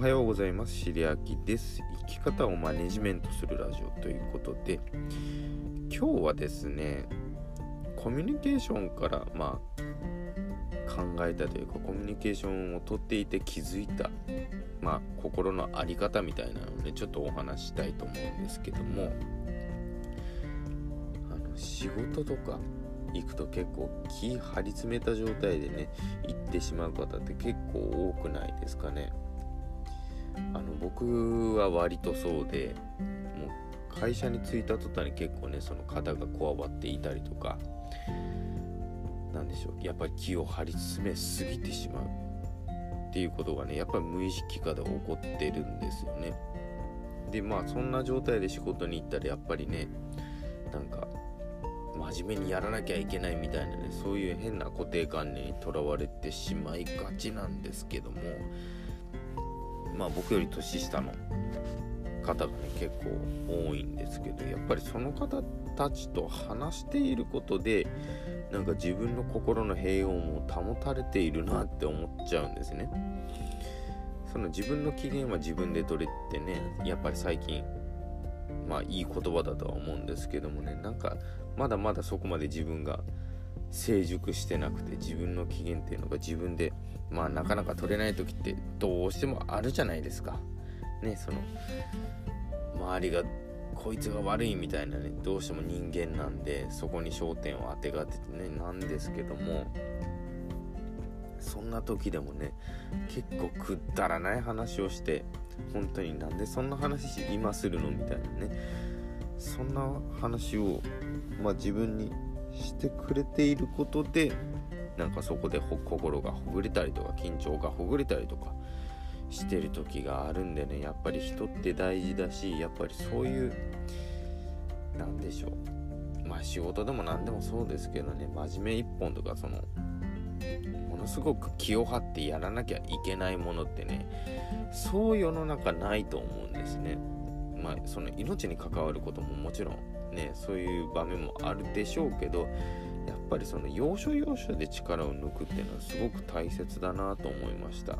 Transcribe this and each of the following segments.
おはようございます。しりあきです。生き方をマネジメントするラジオということで、今日はですね、コミュニケーションから、まあ、考えたというか、コミュニケーションをとっていて気づいた、まあ、心の在り方みたいなのをね、ちょっとお話したいと思うんですけども、あの仕事とか、行くと結構気張り詰めた状態でね行ってしまう方って結構多くないですかねあの僕は割とそうでもう会社に着いた途端に結構ねその肩がこわばっていたりとか何でしょうやっぱり気を張り詰めすぎてしまうっていうことがねやっぱり無意識化で起こってるんですよね。でまあそんな状態で仕事に行ったらやっぱりねなんか真面目にやらなきゃいけないみたいなねそういう変な固定観念にとらわれてしまいがちなんですけどもまあ僕より年下の方がね結構多いんですけどやっぱりその方たちと話していることでなんか自分の心の平穏も保たれているなって思っちゃうんですね。その自分の機嫌は自分で取れってねやっぱり最近まあいい言葉だとは思うんですけどもねなんかまだまだそこまで自分が成熟してなくて自分の機嫌っていうのが自分でまあなかなか取れない時ってどうしてもあるじゃないですか。ねその周りがこいつが悪いみたいなねどうしても人間なんでそこに焦点を当てがっててねなんですけどもそんな時でもね結構くだらない話をして本当になんでそんな話今するの？みたいなね。そんな話を、まあ、自分にしてくれていることでなんかそこで心がほぐれたりとか緊張がほぐれたりとかしてる時があるんでねやっぱり人って大事だしやっぱりそういうなんでしょうまあ仕事でも何でもそうですけどね真面目一本とかそのものすごく気を張ってやらなきゃいけないものってねそう世の中ないと思うんですね。まあその命に関わることももちろんねそういう場面もあるでしょうけどやっぱりその要所要所で力を抜くっていうのはすごく大切だなと思いました。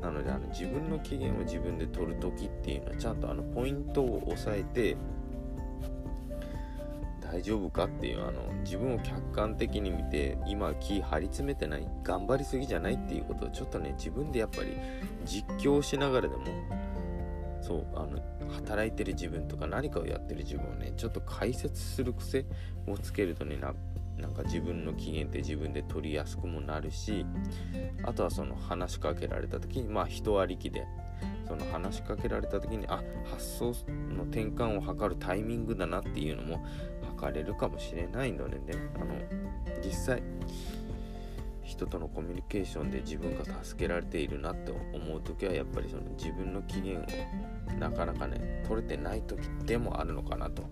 なのであの自分の機嫌を自分で取る時っていうのはちゃんとあのポイントを押さえて大丈夫かっていうあの自分を客観的に見て今気張り詰めてない頑張りすぎじゃないっていうことをちょっとね自分でやっぱり実況しながらでもそうあの働いてる自分とか何かをやってる自分をねちょっと解説する癖をつけるとねななんか自分の機嫌って自分で取りやすくもなるしあとはその話しかけられた時にまあ人ありきでその話しかけられた時にあ発想の転換を図るタイミングだなっていうのも測れるかもしれないのでねあの実際人とのコミュニケーションで自分が助けられているなって思う時はやっぱりその自分の機嫌をなかなかね取れてない時でもあるのかなと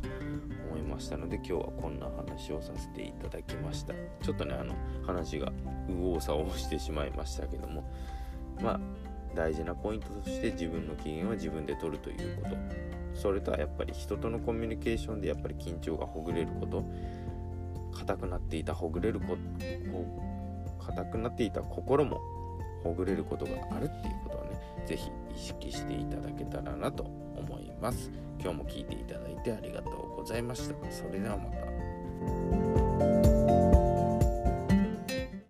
思いましたので今日はこんな話をさせていただきました。ちょっとねあの話が右往左往してしまいましたけども。まあ大事なポイントとして自分の機嫌は自分で取るということ。それとはやっぱり人とのコミュニケーションでやっぱり緊張がほぐれること。硬くなっていたほぐれること硬くなっていた心もほぐれることがあるっていうことをね是非意識していただけたらなと思います。今日も聞いていただいてありがとうございました。それではまた。